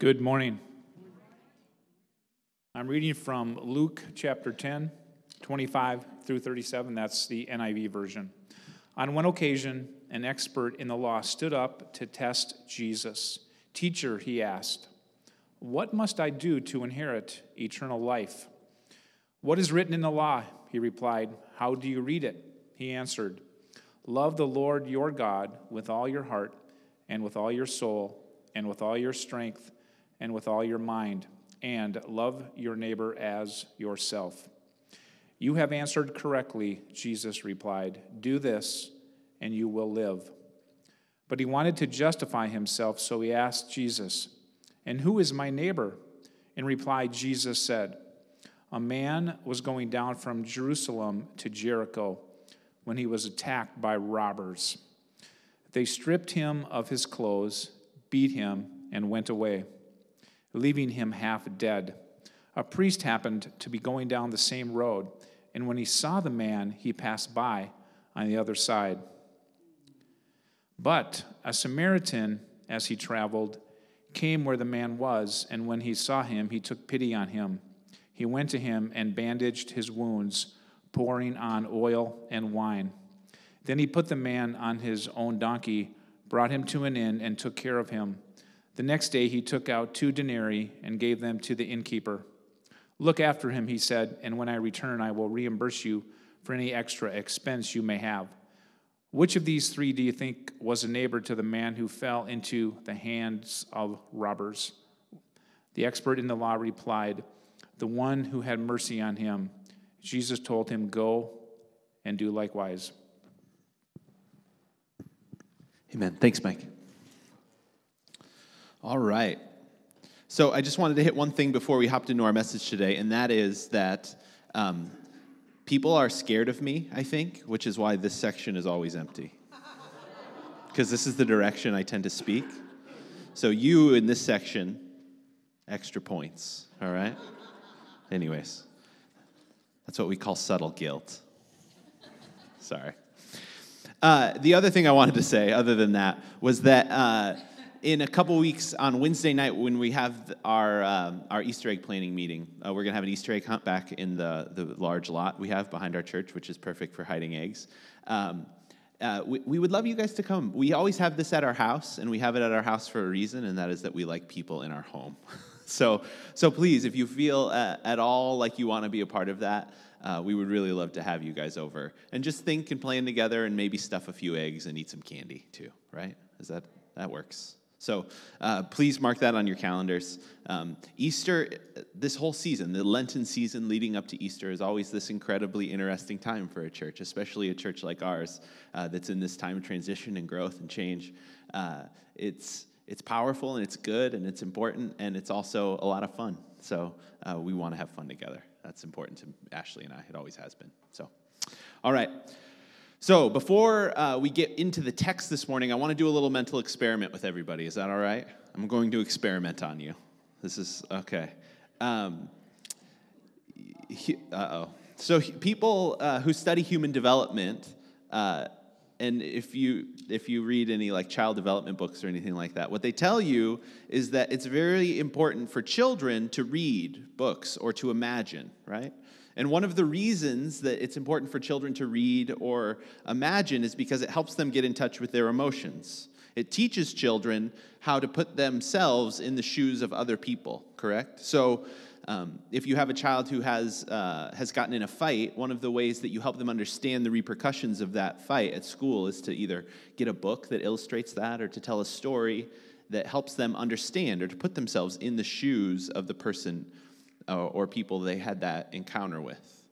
Good morning. I'm reading from Luke chapter 10, 25 through 37. That's the NIV version. On one occasion, an expert in the law stood up to test Jesus. Teacher, he asked, What must I do to inherit eternal life? What is written in the law? He replied, How do you read it? He answered, Love the Lord your God with all your heart, and with all your soul, and with all your strength and with all your mind, and love your neighbor as yourself. You have answered correctly, Jesus replied. Do this, and you will live. But he wanted to justify himself, so he asked Jesus, And who is my neighbor? In reply, Jesus said, A man was going down from Jerusalem to Jericho when he was attacked by robbers. They stripped him of his clothes, beat him, and went away leaving him half dead. A priest happened to be going down the same road, and when he saw the man, he passed by on the other side. But a Samaritan, as he traveled, came where the man was, and when he saw him, he took pity on him. He went to him and bandaged his wounds, pouring on oil and wine. Then he put the man on his own donkey, brought him to an inn, and took care of him. The next day he took out two denarii and gave them to the innkeeper. Look after him, he said, and when I return, I will reimburse you for any extra expense you may have. Which of these three do you think was a neighbor to the man who fell into the hands of robbers? The expert in the law replied, The one who had mercy on him. Jesus told him, Go and do likewise. Amen. Thanks, Mike. All right. So I just wanted to hit one thing before we hopped into our message today, and that is that um, people are scared of me, I think, which is why this section is always empty. Because this is the direction I tend to speak. So you in this section, extra points, all right? Anyways, that's what we call subtle guilt. Sorry. Uh, the other thing I wanted to say, other than that, was that. Uh, in a couple weeks on Wednesday night when we have our um, our Easter egg planning meeting, uh, we're gonna have an Easter egg hunt back in the the large lot we have behind our church, which is perfect for hiding eggs. Um, uh, we, we would love you guys to come. We always have this at our house, and we have it at our house for a reason, and that is that we like people in our home. so, so please, if you feel uh, at all like you want to be a part of that, uh, we would really love to have you guys over and just think and plan together, and maybe stuff a few eggs and eat some candy too. Right? Is that that works? So uh, please mark that on your calendars. Um, Easter, this whole season, the Lenten season leading up to Easter, is always this incredibly interesting time for a church, especially a church like ours uh, that's in this time of transition and growth and change. Uh, it's it's powerful and it's good and it's important and it's also a lot of fun. So uh, we want to have fun together. That's important to Ashley and I. It always has been. So, all right. So, before uh, we get into the text this morning, I want to do a little mental experiment with everybody. Is that all right? I'm going to experiment on you. This is okay. Um, uh oh. So, people uh, who study human development, uh, and if you if you read any like child development books or anything like that, what they tell you is that it's very important for children to read books or to imagine, right? And one of the reasons that it's important for children to read or imagine is because it helps them get in touch with their emotions. It teaches children how to put themselves in the shoes of other people, correct? So, um, if you have a child who has, uh, has gotten in a fight, one of the ways that you help them understand the repercussions of that fight at school is to either get a book that illustrates that or to tell a story that helps them understand or to put themselves in the shoes of the person or people they had that encounter with.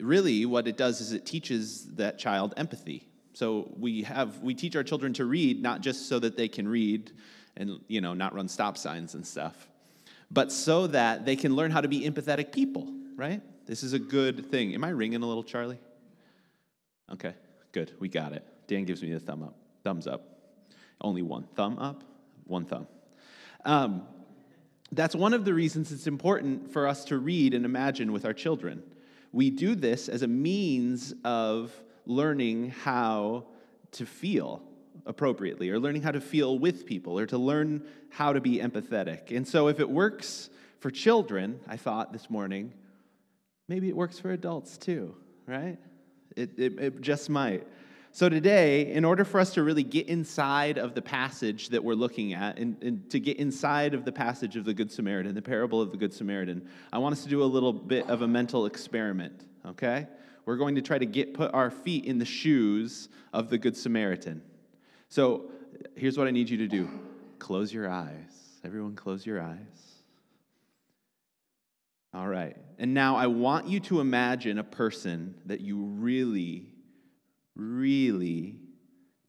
Really, what it does is it teaches that child empathy. So we have we teach our children to read not just so that they can read and you know not run stop signs and stuff, but so that they can learn how to be empathetic people. Right? This is a good thing. Am I ringing a little, Charlie? Okay, good. We got it. Dan gives me the thumb up. Thumbs up. Only one thumb up, one thumb. Um, that's one of the reasons it's important for us to read and imagine with our children. We do this as a means of learning how to feel appropriately, or learning how to feel with people, or to learn how to be empathetic. And so, if it works for children, I thought this morning, maybe it works for adults too, right? It, it, it just might. So, today, in order for us to really get inside of the passage that we're looking at, and, and, to get inside of the passage of the Good Samaritan, the parable of the Good Samaritan, I want us to do a little bit of a mental experiment, okay? We're going to try to get put our feet in the shoes of the Good Samaritan. So here's what I need you to do close your eyes. Everyone, close your eyes. All right. And now I want you to imagine a person that you really, really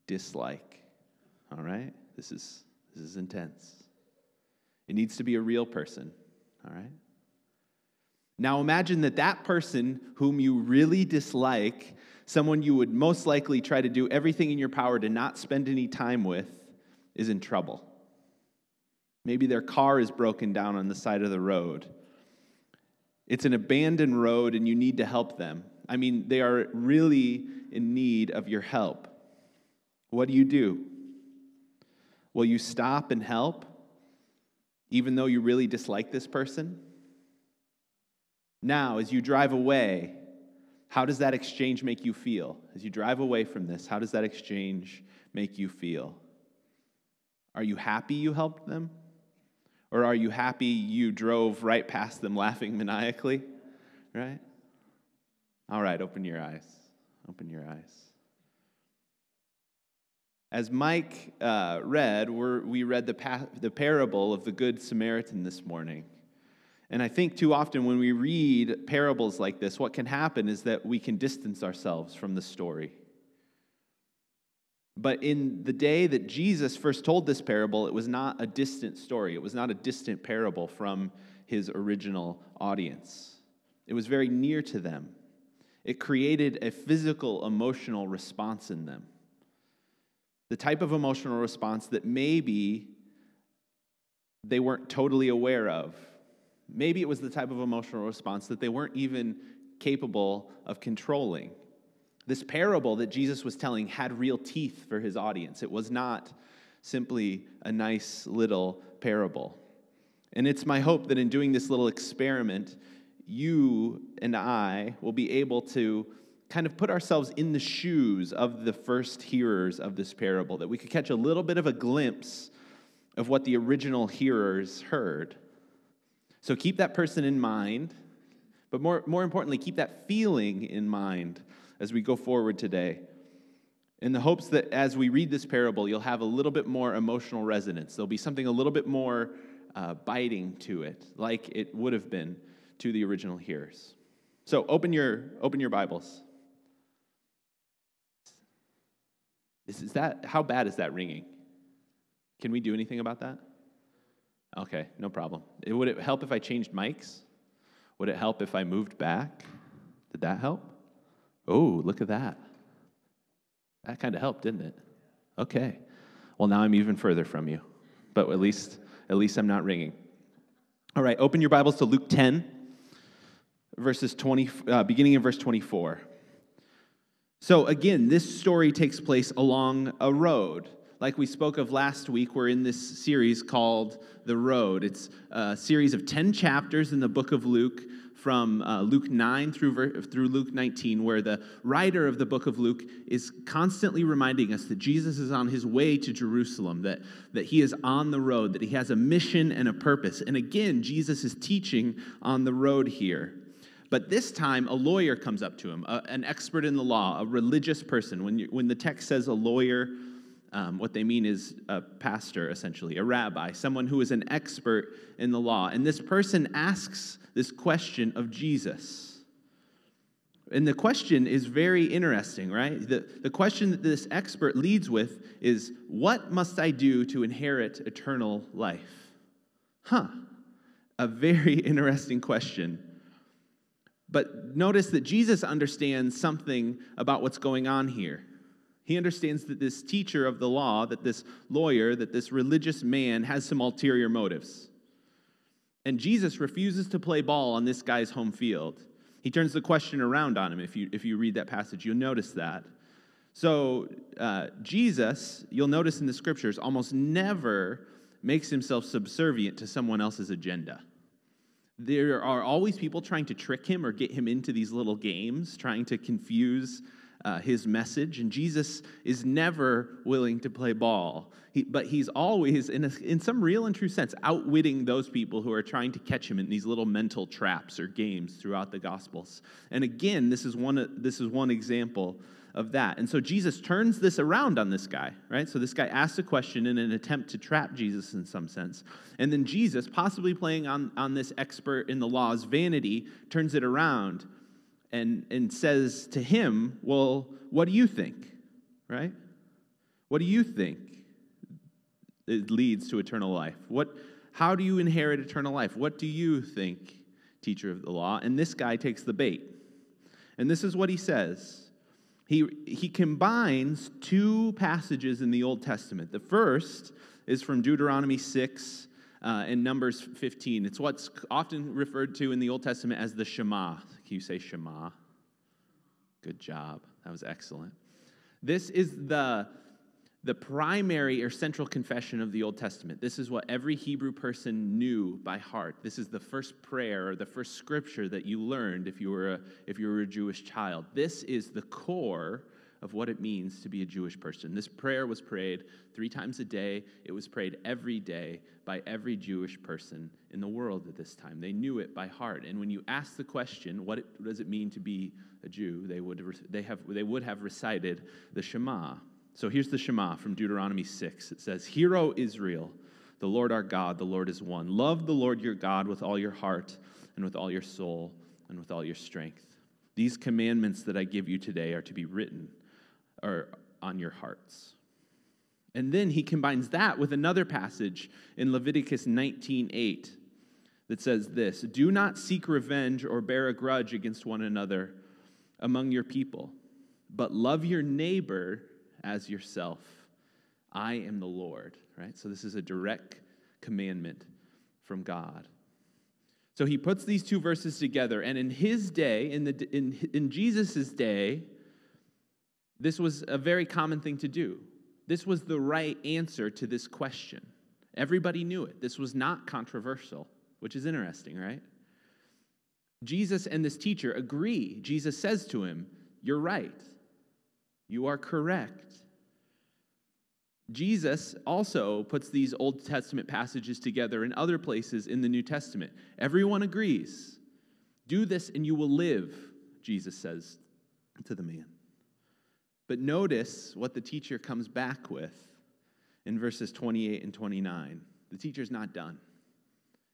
dislike. All right? This is, this is intense. It needs to be a real person. All right? Now imagine that that person whom you really dislike someone you would most likely try to do everything in your power to not spend any time with, is in trouble. Maybe their car is broken down on the side of the road. It's an abandoned road and you need to help them. I mean, they are really in need of your help. What do you do? Will you stop and help, even though you really dislike this person? Now, as you drive away, how does that exchange make you feel? As you drive away from this, how does that exchange make you feel? Are you happy you helped them? Or are you happy you drove right past them laughing maniacally? Right? All right, open your eyes. Open your eyes. As Mike uh, read, we read the, pa- the parable of the Good Samaritan this morning. And I think too often when we read parables like this, what can happen is that we can distance ourselves from the story. But in the day that Jesus first told this parable, it was not a distant story. It was not a distant parable from his original audience. It was very near to them. It created a physical, emotional response in them. The type of emotional response that maybe they weren't totally aware of Maybe it was the type of emotional response that they weren't even capable of controlling. This parable that Jesus was telling had real teeth for his audience. It was not simply a nice little parable. And it's my hope that in doing this little experiment, you and I will be able to kind of put ourselves in the shoes of the first hearers of this parable, that we could catch a little bit of a glimpse of what the original hearers heard. So keep that person in mind, but more, more importantly, keep that feeling in mind as we go forward today. In the hopes that as we read this parable, you'll have a little bit more emotional resonance. There'll be something a little bit more uh, biting to it, like it would have been to the original hearers. So open your, open your Bibles. Is, is that, how bad is that ringing? Can we do anything about that? Okay, no problem. It, would it help if I changed mics? Would it help if I moved back? Did that help? Oh, look at that. That kind of helped, didn't it? Okay. Well, now I'm even further from you, but at least at least I'm not ringing. All right, open your Bibles to Luke 10, verses 20, uh, beginning in verse 24. So again, this story takes place along a road like we spoke of last week, we're in this series called The Road. It's a series of 10 chapters in the book of Luke from uh, Luke 9 through, through Luke 19, where the writer of the book of Luke is constantly reminding us that Jesus is on his way to Jerusalem, that, that he is on the road, that he has a mission and a purpose. And again, Jesus is teaching on the road here. But this time, a lawyer comes up to him, a, an expert in the law, a religious person. When, you, when the text says a lawyer, um, what they mean is a pastor, essentially, a rabbi, someone who is an expert in the law. And this person asks this question of Jesus. And the question is very interesting, right? The, the question that this expert leads with is What must I do to inherit eternal life? Huh. A very interesting question. But notice that Jesus understands something about what's going on here. He understands that this teacher of the law, that this lawyer, that this religious man has some ulterior motives. And Jesus refuses to play ball on this guy's home field. He turns the question around on him. If you, if you read that passage, you'll notice that. So, uh, Jesus, you'll notice in the scriptures, almost never makes himself subservient to someone else's agenda. There are always people trying to trick him or get him into these little games, trying to confuse uh, his message. And Jesus is never willing to play ball. He, but he's always, in, a, in some real and true sense, outwitting those people who are trying to catch him in these little mental traps or games throughout the Gospels. And again, this is one, this is one example of that. And so Jesus turns this around on this guy, right? So this guy asks a question in an attempt to trap Jesus in some sense. And then Jesus, possibly playing on, on this expert in the law's vanity, turns it around and, and says to him, Well, what do you think, right? What do you think it leads to eternal life? What, how do you inherit eternal life? What do you think, teacher of the law? And this guy takes the bait. And this is what he says he, he combines two passages in the Old Testament. The first is from Deuteronomy 6 uh, and Numbers 15. It's what's often referred to in the Old Testament as the Shema. Can you say Shema? Good job. That was excellent. This is the the primary or central confession of the Old Testament. This is what every Hebrew person knew by heart. This is the first prayer or the first scripture that you learned if you were a, if you were a Jewish child. This is the core of what it means to be a Jewish person. This prayer was prayed three times a day. It was prayed every day by every Jewish person in the world at this time. They knew it by heart. And when you ask the question, what, it, does it mean to be a Jew? They would, they, have, they would have recited the Shema. So here's the Shema from Deuteronomy 6. It says, Hear, O Israel, the Lord our God, the Lord is one. Love the Lord your God with all your heart and with all your soul and with all your strength. These commandments that I give you today are to be written or on your hearts. And then he combines that with another passage in Leviticus 19:8 that says this, "Do not seek revenge or bear a grudge against one another among your people, but love your neighbor as yourself. I am the Lord, right? So this is a direct commandment from God. So he puts these two verses together, and in his day, in, the, in, in Jesus' day, this was a very common thing to do. This was the right answer to this question. Everybody knew it. This was not controversial, which is interesting, right? Jesus and this teacher agree. Jesus says to him, You're right. You are correct. Jesus also puts these Old Testament passages together in other places in the New Testament. Everyone agrees. Do this and you will live, Jesus says to the man. But notice what the teacher comes back with in verses 28 and 29. The teacher's not done.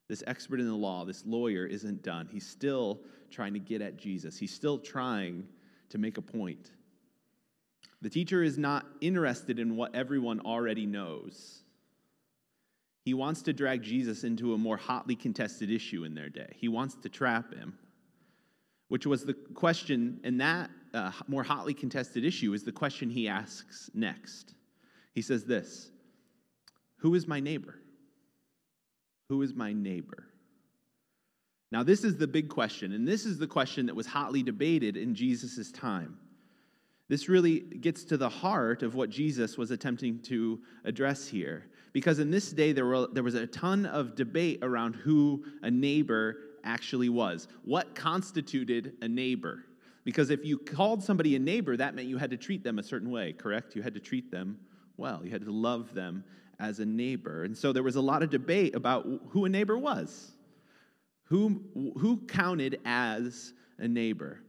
This expert in the law, this lawyer, isn't done. He's still trying to get at Jesus, he's still trying to make a point. The teacher is not interested in what everyone already knows. He wants to drag Jesus into a more hotly contested issue in their day. He wants to trap him, which was the question, and that uh, more hotly contested issue is the question he asks next. He says this Who is my neighbor? Who is my neighbor? Now, this is the big question, and this is the question that was hotly debated in Jesus' time. This really gets to the heart of what Jesus was attempting to address here. Because in this day, there, were, there was a ton of debate around who a neighbor actually was. What constituted a neighbor? Because if you called somebody a neighbor, that meant you had to treat them a certain way, correct? You had to treat them well, you had to love them as a neighbor. And so there was a lot of debate about who a neighbor was. Who, who counted as a neighbor?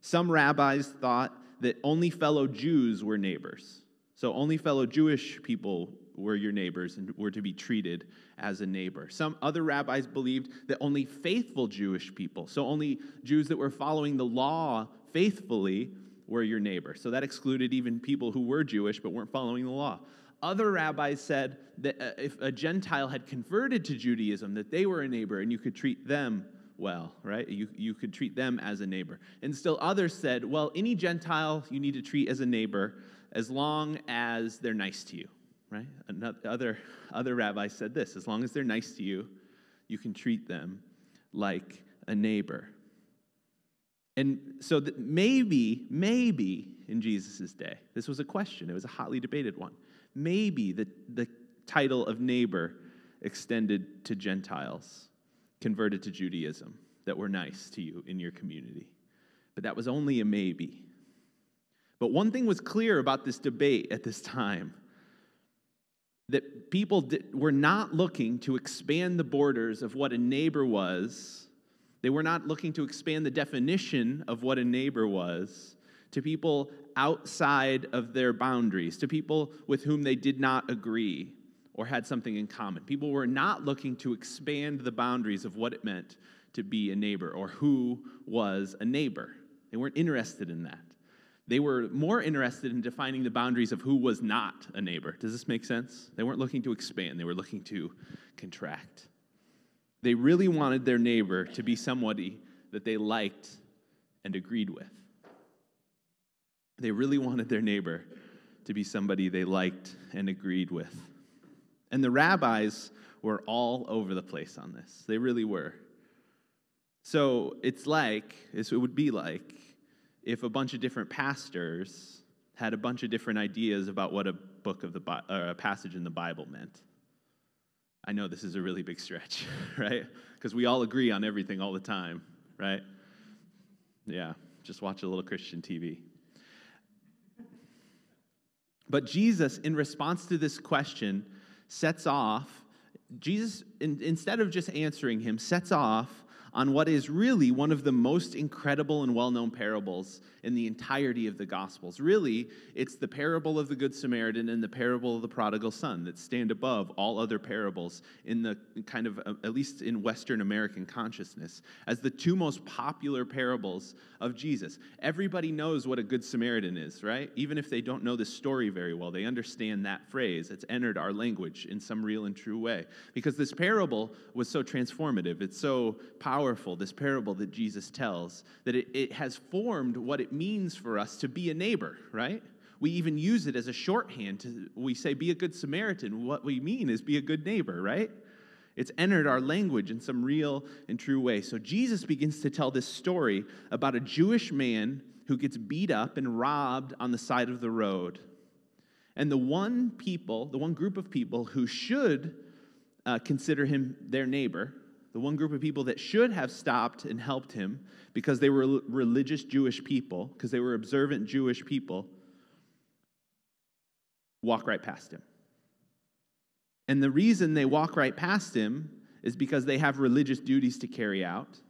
Some rabbis thought that only fellow Jews were neighbors. So only fellow Jewish people were your neighbors and were to be treated as a neighbor. Some other rabbis believed that only faithful Jewish people, so only Jews that were following the law faithfully, were your neighbor. So that excluded even people who were Jewish but weren't following the law. Other rabbis said that uh, if a Gentile had converted to Judaism, that they were a neighbor and you could treat them well, right? You, you could treat them as a neighbor. And still others said, well, any Gentile you need to treat as a neighbor as long as they're nice to you, right? Another, other, other rabbis said this as long as they're nice to you, you can treat them like a neighbor. And so that maybe, maybe, in Jesus' day. This was a question, it was a hotly debated one. Maybe the, the title of neighbor extended to Gentiles converted to Judaism that were nice to you in your community. But that was only a maybe. But one thing was clear about this debate at this time that people did, were not looking to expand the borders of what a neighbor was. They were not looking to expand the definition of what a neighbor was to people outside of their boundaries, to people with whom they did not agree or had something in common. People were not looking to expand the boundaries of what it meant to be a neighbor or who was a neighbor. They weren't interested in that. They were more interested in defining the boundaries of who was not a neighbor. Does this make sense? They weren't looking to expand, they were looking to contract. They really wanted their neighbor to be somebody that they liked and agreed with. They really wanted their neighbor to be somebody they liked and agreed with. And the rabbis were all over the place on this. They really were. So it's like, it would be like, if a bunch of different pastors had a bunch of different ideas about what a book of the or a passage in the Bible meant. I know this is a really big stretch, right? Because we all agree on everything all the time, right? Yeah, just watch a little Christian TV. But Jesus, in response to this question, sets off, Jesus, in, instead of just answering him, sets off on what is really one of the most incredible and well known parables in the entirety of the Gospels. Really, it's the parable of the Good Samaritan and the parable of the prodigal son that stand above all other parables in the kind of, uh, at least in Western American consciousness, as the two most popular parables of Jesus. Everybody knows what a Good Samaritan is, right? Even if they don't know the story very well, they understand that phrase. It's entered our language in some real and true way. Because this parable was so transformative, it's so powerful, this parable that Jesus tells, that it, it has formed what it means for us to be a neighbor, right? We even use it as a shorthand. To, we say, be a good Samaritan. What we mean is be a good neighbor, right? It's entered our language in some real and true way. So Jesus begins to tell this story about a Jewish man who gets beat up and robbed on the side of the road. And the one people, the one group of people who should uh, consider him their neighbor, the one group of people that should have stopped and helped him because they were religious Jewish people, because they were observant Jewish people, walk right past him. And the reason they walk right past him is because they have religious duties to carry out.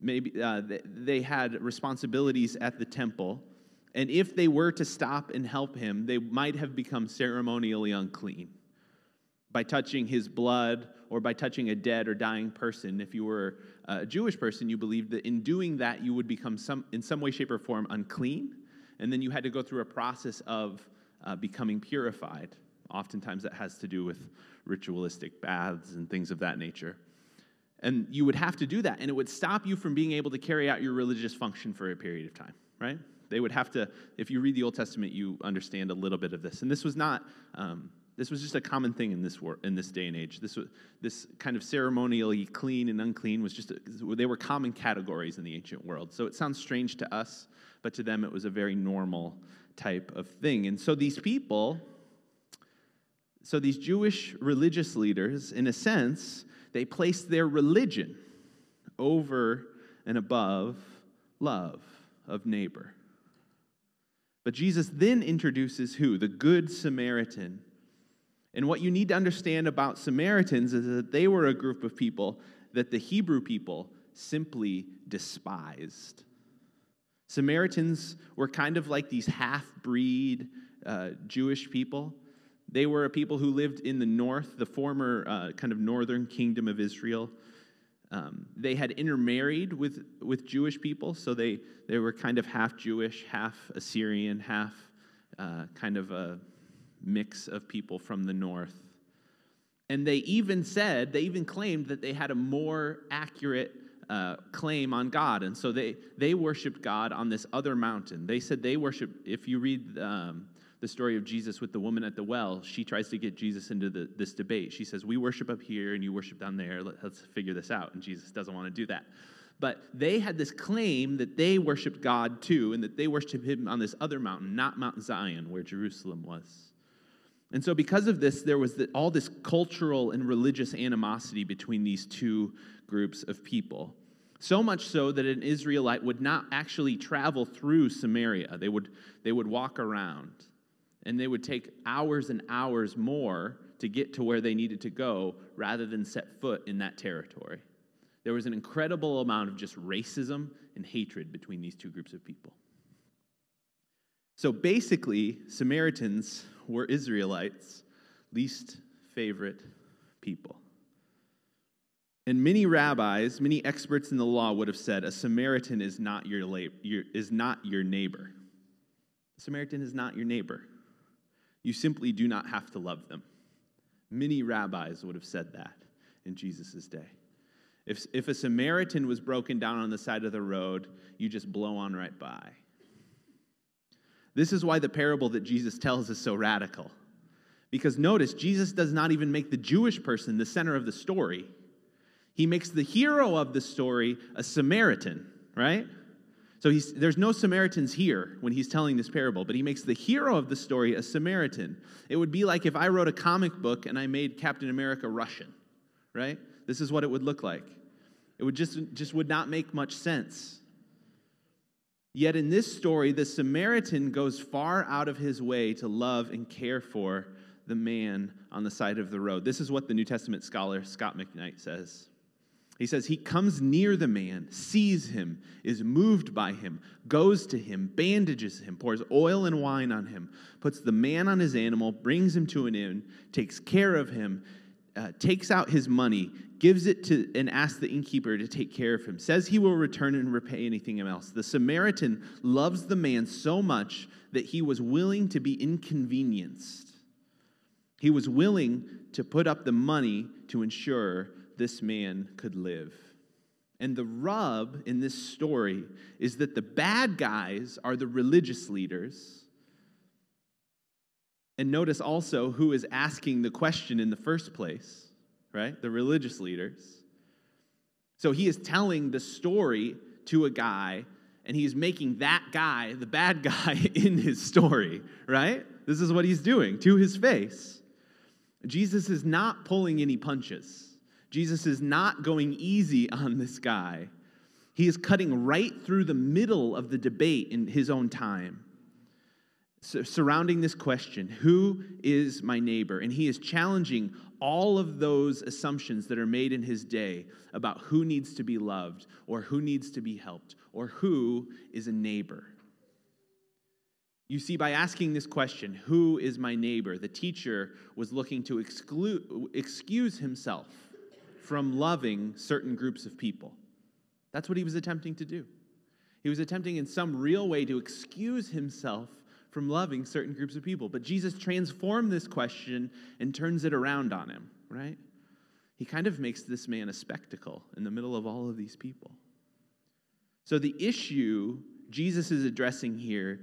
Maybe uh, they had responsibilities at the temple. And if they were to stop and help him, they might have become ceremonially unclean by touching his blood or by touching a dead or dying person. If you were a Jewish person, you believed that in doing that, you would become some, in some way, shape, or form unclean. And then you had to go through a process of uh, becoming purified. Oftentimes, that has to do with ritualistic baths and things of that nature. And you would have to do that, and it would stop you from being able to carry out your religious function for a period of time, right? They would have to, if you read the Old Testament, you understand a little bit of this. And this was not um, this was just a common thing in this war, in this day and age. This was, this kind of ceremonially clean and unclean was just a, they were common categories in the ancient world. So it sounds strange to us, but to them it was a very normal type of thing. And so these people, so these Jewish religious leaders, in a sense, they placed their religion over and above love of neighbor. But Jesus then introduces who? The Good Samaritan and what you need to understand about Samaritans is that they were a group of people that the Hebrew people simply despised. Samaritans were kind of like these half breed uh, Jewish people. They were a people who lived in the north, the former uh, kind of northern kingdom of Israel. Um, they had intermarried with, with Jewish people, so they, they were kind of half Jewish, half Assyrian, half uh, kind of a mix of people from the north. And they even said, they even claimed that they had a more accurate uh, claim on God. And so they, they worshiped God on this other mountain. They said they worship, if you read um, the story of Jesus with the woman at the well, she tries to get Jesus into the, this debate. She says, We worship up here and you worship down there. Let, us figure this out. And Jesus doesn't want to do that. but they had this claim that they worshiped God too, and that they worshiped Him on this other mountain, not Mount Zion, where Jerusalem was. And so, because of this, there was the, all this cultural and religious animosity between these two groups of people. So much so that an Israelite would not actually travel through Samaria, they would, they would walk around. And they would take hours and hours more to get to where they needed to go rather than set foot in that territory. There was an incredible amount of just racism and hatred between these two groups of people. So basically, Samaritans were Israelites' least favorite people. And many rabbis, many experts in the law would have said a Samaritan is not your, your, is not your neighbor. A Samaritan is not your neighbor. You simply do not have to love them. Many rabbis would have said that in Jesus' day. If, if a Samaritan was broken down on the side of the road, you just blow on right by. This is why the parable that Jesus tells is so radical. Because notice, Jesus does not even make the Jewish person the center of the story. He makes the hero of the story a Samaritan, right? So there's no Samaritans here when he's telling this parable, but he makes the hero of the story a Samaritan. It would be like if I wrote a comic book and I made Captain America Russian, right? This is what it would look like. It would just, just would not make much sense. Yet in this story, the Samaritan goes far out of his way to love and care for the man on the side of the road. This is what the New Testament scholar Scot McKnight says. He says, He comes near the man, sees him, is moved by him, goes to him, bandages him, pours oil and wine on him, puts the man on his animal, brings him to an inn, takes care of him, uh, takes out his money, gives it to, and asks the innkeeper to take care of him, says he will return and repay anything else. The Samaritan loves the man so much that he was willing to be inconvenienced. He was willing to put up the money to ensure this man could live. And the rub in this story is that the bad guys are the religious leaders. And notice also who is asking the question in the first place right? The religious leaders. So he is telling the story to a guy, and he's making that guy the bad guy in his story, right? This is what he's doing to his face. Jesus is not pulling any punches. Jesus is not going easy on this guy. He is cutting right through the middle of the debate in his own time surrounding this question who is my neighbor? And he is challenging all of those assumptions that are made in his day about who needs to be loved or who needs to be helped or who is a neighbor. You see, by asking this question, who is my neighbor, the teacher was looking to exclude, excuse himself from loving certain groups of people. That's what he was attempting to do. He was attempting in some real way to excuse himself from loving certain groups of people. But Jesus transformed this question and turns it around on him, right? He kind of makes this man a spectacle in the middle of all of these people. So the issue Jesus is addressing here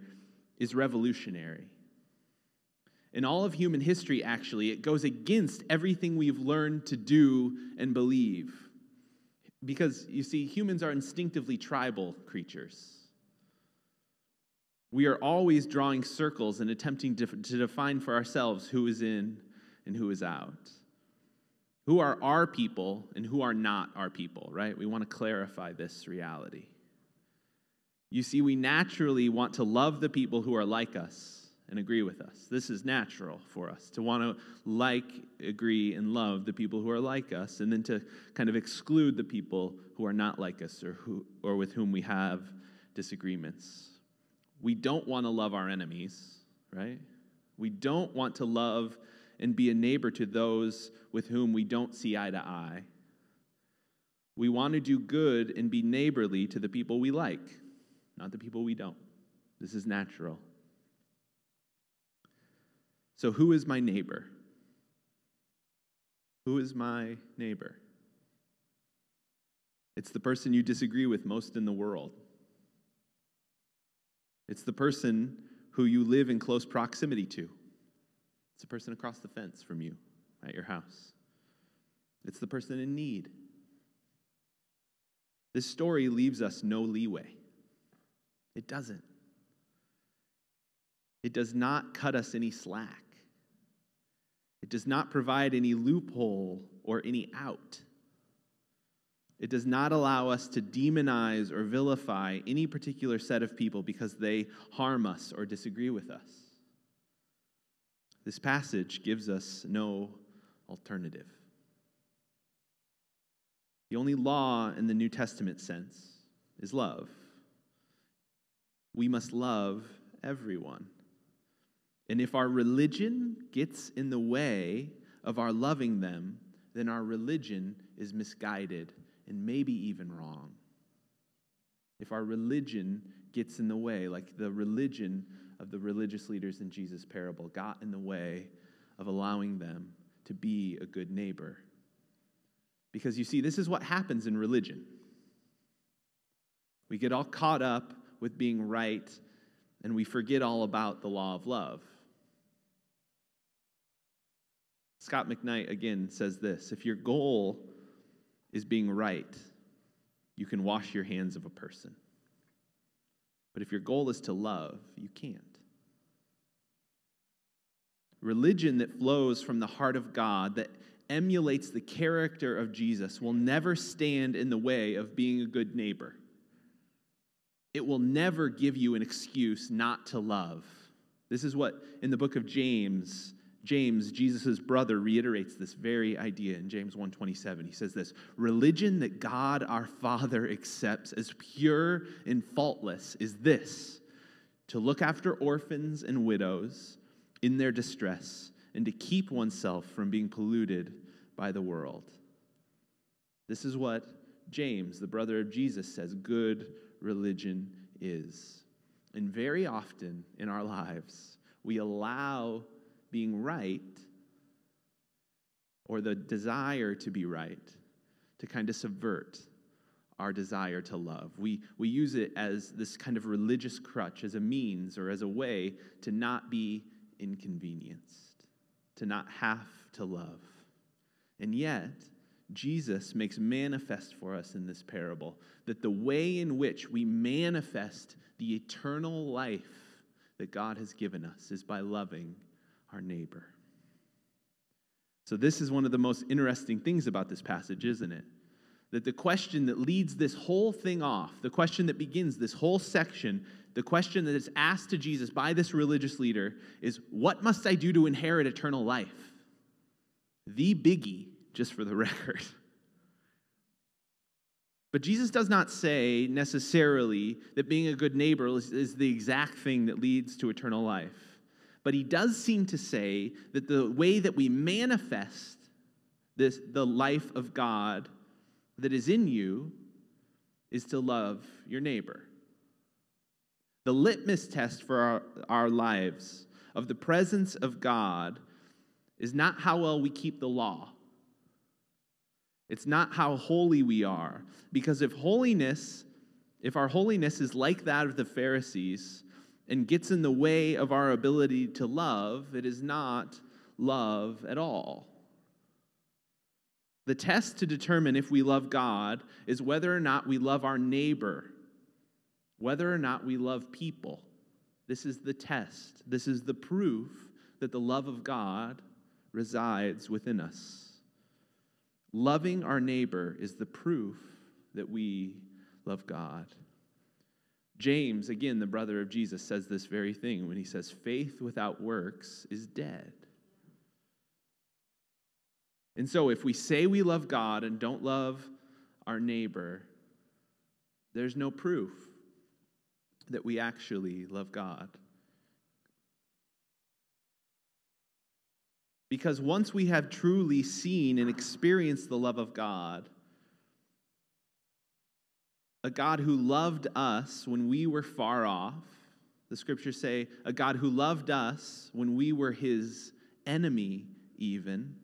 is revolutionary. In all of human history, actually, it goes against everything we've learned to do and believe. Because, you see, humans are instinctively tribal creatures. We are always drawing circles and attempting to, to define for ourselves who is in and who is out. Who are our people and who are not our people, right? We want to clarify this reality. You see, we naturally want to love the people who are like us and agree with us. This is natural for us to want to like, agree, and love the people who are like us, and then to kind of exclude the people who are not like us or, who, or with whom we have disagreements. We don't want to love our enemies, right? We don't want to love and be a neighbor to those with whom we don't see eye to eye. We want to do good and be neighborly to the people we like, not the people we don't. This is natural. So, who is my neighbor? Who is my neighbor? It's the person you disagree with most in the world. It's the person who you live in close proximity to. It's the person across the fence from you at your house. It's the person in need. This story leaves us no leeway. It doesn't. It does not cut us any slack. It does not provide any loophole or any out. It does not allow us to demonize or vilify any particular set of people because they harm us or disagree with us. This passage gives us no alternative. The only law in the New Testament sense is love. We must love everyone. And if our religion gets in the way of our loving them, then our religion is misguided and maybe even wrong. If our religion gets in the way, like the religion of the religious leaders in Jesus' parable got in the way of allowing them to be a good neighbor because you see, this is what happens in religion. We get all caught up with being right and we forget all about the law of love. Scot McKnight again says this if your goal is being right, you can wash your hands of a person. But if your goal is to love, you can't. Religion that flows from the heart of God, that emulates the character of Jesus will never stand in the way of being a good neighbor. It will never give you an excuse not to love. This is what, in the book of James, James, Jesus' brother, reiterates this very idea in James 1:27. He says this: "Religion that God our Father accepts as pure and faultless is this: to look after orphans and widows in their distress and to keep oneself from being polluted by the world. This is what James, the brother of Jesus, says good religion is. And very often in our lives, we allow being right or the desire to be right to kind of subvert our desire to love. We, we use it as this kind of religious crutch, as a means or as a way to not be inconvenienced, to not have to love. And yet, Jesus makes manifest for us in this parable that the way in which we manifest the eternal life that God has given us is by loving our neighbor. So, this is one of the most interesting things about this passage, isn't it? That the question that leads this whole thing off, the question that begins this whole section, the question that is asked to Jesus by this religious leader is, What must I do to inherit eternal life? The biggie just for the record. But Jesus does not say necessarily that being a good neighbor is, the exact thing that leads to eternal life. But he does seem to say that the way that we manifest this, the life of God that is in you is to love your neighbor. The litmus test for our, our lives of the presence of God is not how well we keep the law it's not how holy we are. Because if holiness, if our holiness is like that of the Pharisees and gets in the way of our ability to love, it is not love at all. The test to determine if we love God is whether or not we love our neighbor, whether or not we love people. This is the test. This is the proof that the love of God resides within us. Loving our neighbor is the proof that we love God. James, again, the brother of Jesus, says this very thing when he says, faith without works is dead. And so, if we say we love God and don't love our neighbor, there's no proof that we actually love God. Because once we have truly seen and experienced the love of God, a God who loved us when we were far off, the scriptures say, a God who loved us when we were his enemy, even.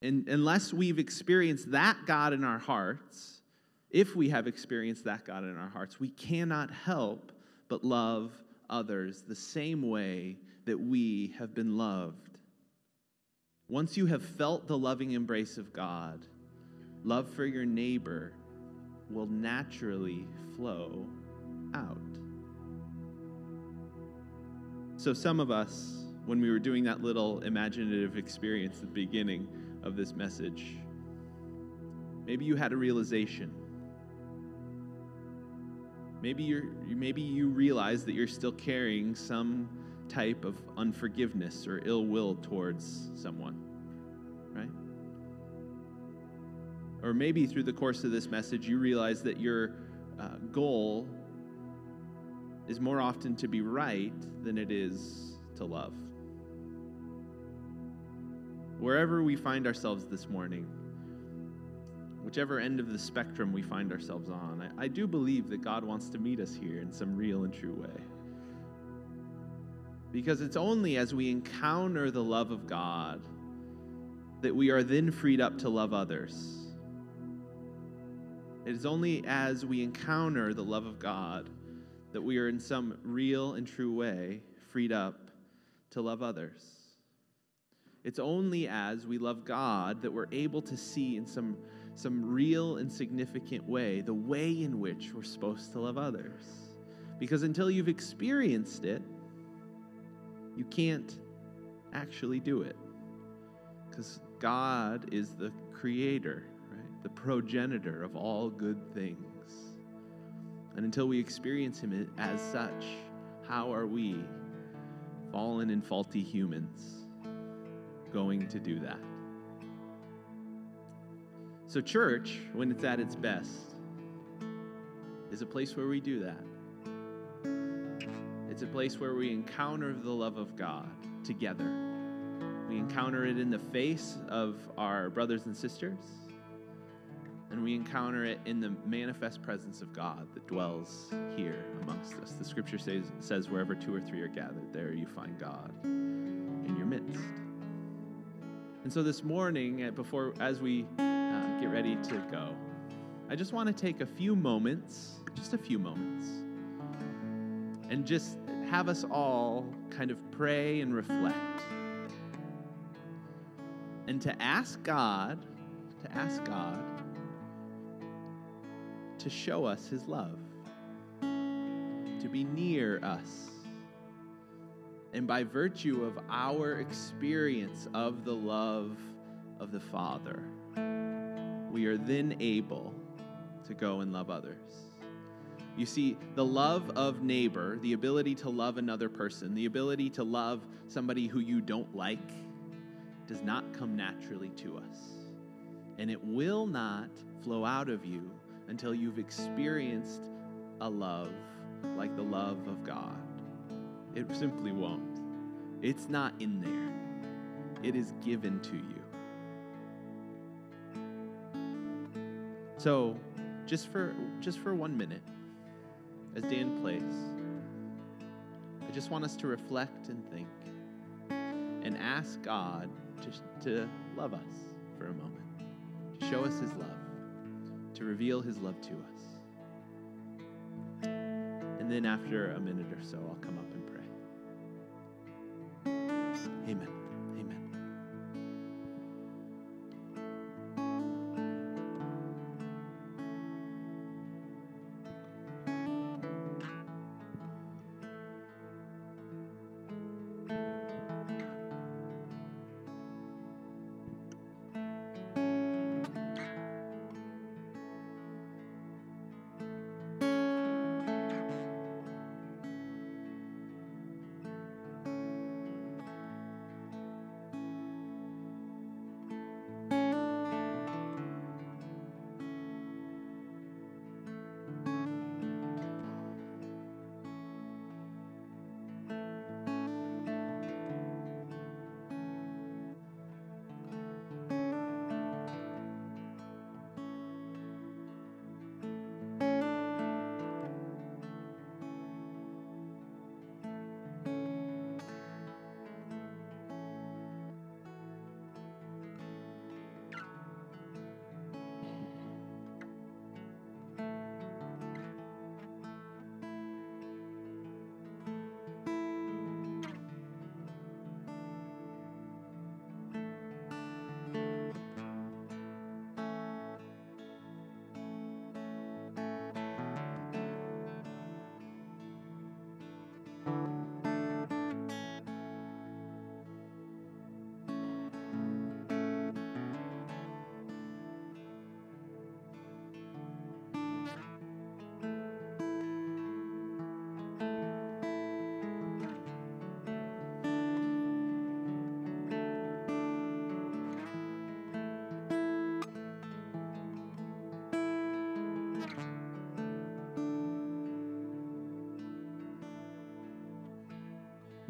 And unless we've experienced that God in our hearts, if we have experienced that God in our hearts, we cannot help but love others the same way that we have been loved. Once you have felt the loving embrace of God, love for your neighbor will naturally flow out. So, some of us, when we were doing that little imaginative experience at the beginning of this message, maybe you had a realization. Maybe, you're, maybe you realize that you're still carrying some type of unforgiveness or ill will towards someone, Or maybe through the course of this message, you realize that your uh, goal is more often to be right than it is to love. Wherever we find ourselves this morning, whichever end of the spectrum we find ourselves on, I, I, do believe that God wants to meet us here in some real and true way. Because it's only as we encounter the love of God that we are then freed up to love others. It is only as we encounter the love of God that we are in some real and true way freed up to love others. It's only as we love God that we're able to see in some, some real and significant way the way in which we're supposed to love others. Because until you've experienced it, you can't actually do it. Because God is the creator? The progenitor of all good things. And until we experience Him as such, how are we, fallen and faulty humans, going to do that? So, church, when it's at its best, is a place where we do that. It's a place where we encounter the love of God together. We encounter it in the face of our brothers and sisters and we encounter it in the manifest presence of God that dwells here amongst us. The scripture says, says wherever two or three are gathered, there you find God in your midst. And so this morning, uh, before as we uh, get ready to go, I just want to take a few moments, just a few moments, and just have us all kind of pray and reflect. And to ask God, to ask God to show us his love, to be near us. And by virtue of our experience of the love of the Father, we are then able to go and love others. You see, the love of neighbor, the ability to love another person, the ability to love somebody who you don't like, does not come naturally to us. And it will not flow out of you until you've experienced a love like the love of God. It simply won't. It's not in there, it is given to you. So, just for just for 1 minute as Dan plays, I just want us to reflect and think and ask God just to love us for a moment, to show us his love to reveal his love to us. And then after a minute or so, I'll come up and pray. Amen.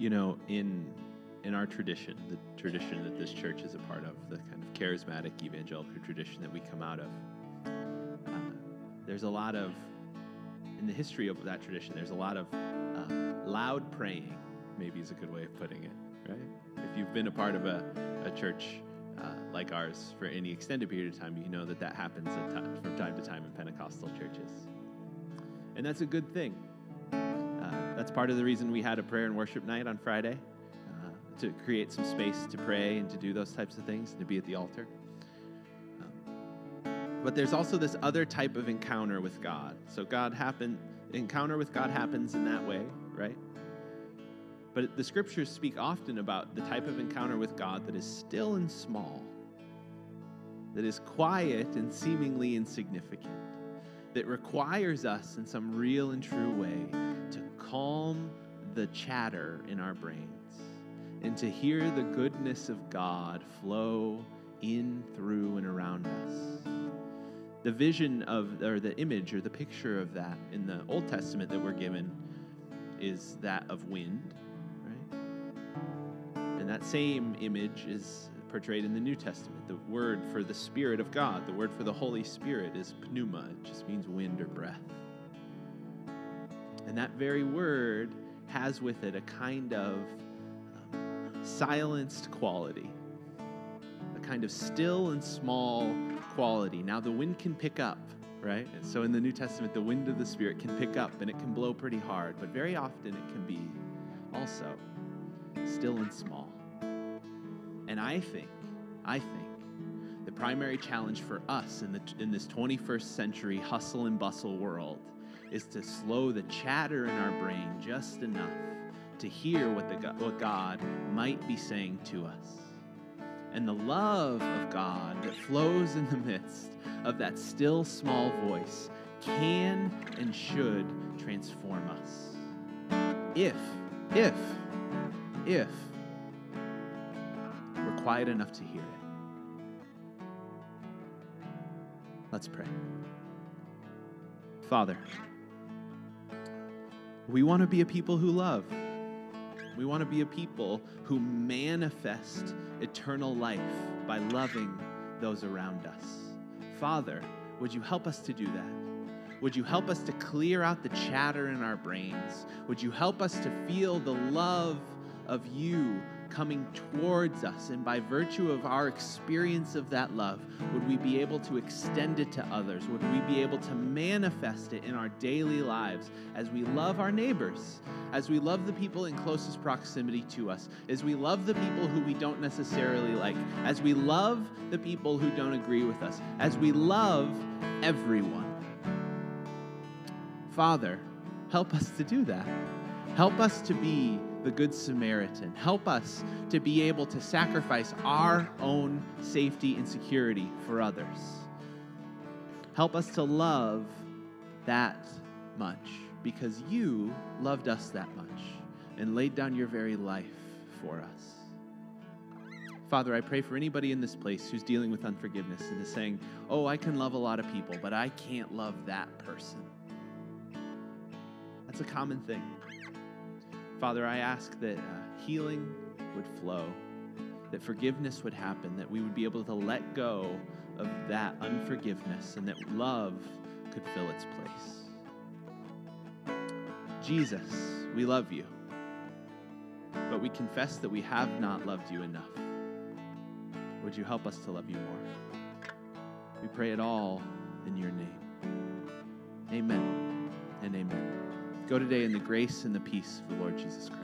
You know, in in our tradition, the tradition that this church is a part of, the kind of charismatic evangelical tradition that we come out of, uh, there's a lot of, in the history of that tradition, there's a lot of uh, loud praying, maybe is a good way of putting it, right? If you've been a part of a, a church uh, like ours for any extended period of time, you know that that happens from time to time in Pentecostal churches. And that's a good thing. Uh, that's part of the reason we had a prayer and worship night on Friday to create some space to pray and to do those types of things and to be at the altar. Um, but there's also this other type of encounter with God. So God happen encounter with God happens in that way, right? But the scriptures speak often about the type of encounter with God that is still and small, that is quiet and seemingly insignificant, that requires us in some real and true way to calm the chatter in our brains and to hear the goodness of God flow in, through, and around us. The vision of, or the image or the picture of that in the Old Testament that we're given is that of wind, right? And that same image is portrayed in the New Testament. The word for the Spirit of God, the word for the Holy Spirit is pneuma, it just means wind or breath. And that very word has with it a kind of um, silenced quality, a kind of still and small quality. Now, the wind can pick up, right? And so in the New Testament, the wind of the Spirit can pick up and it can blow pretty hard, but very often it can be also still and small. And I think, I think, the primary challenge for us in, the, in this 21st century hustle and bustle world is to slow the chatter in our brain just enough to hear what, the, what God might be saying to us. And the love of God that flows in the midst of that still small voice can and should transform us. If, if, if quiet enough to hear it. Let's pray. Father, we want to be a people who love. We want to be a people who manifest eternal life by loving those around us. Father, would you help us to do that? Would you help us to clear out the chatter in our brains? Would you help us to feel the love of you coming towards us. And by virtue of our experience of that love, would we be able to extend it to others? Would we be able to manifest it in our daily lives as we love our neighbors, as we love the people in closest proximity to us, as we love the people who we don't necessarily like, as we love the people who don't agree with us, as we love everyone? Father, help us to do that. Help us to be the Good Samaritan. Help us to be able to sacrifice our own safety and security for others. Help us to love that much because you loved us that much and laid down your very life for us. Father, I pray for anybody in this place who's dealing with unforgiveness and is saying, Oh, I can love a lot of people, but I can't love that person. That's a common thing. Father, I ask that uh, healing would flow, that forgiveness would happen, that we would be able to let go of that unforgiveness, and that love could fill its place. Jesus, we love you, but we confess that we have not loved you enough. Would you help us to love you more? We pray it all in your name. Amen and amen. Go today in the grace and the peace of the Lord Jesus Christ.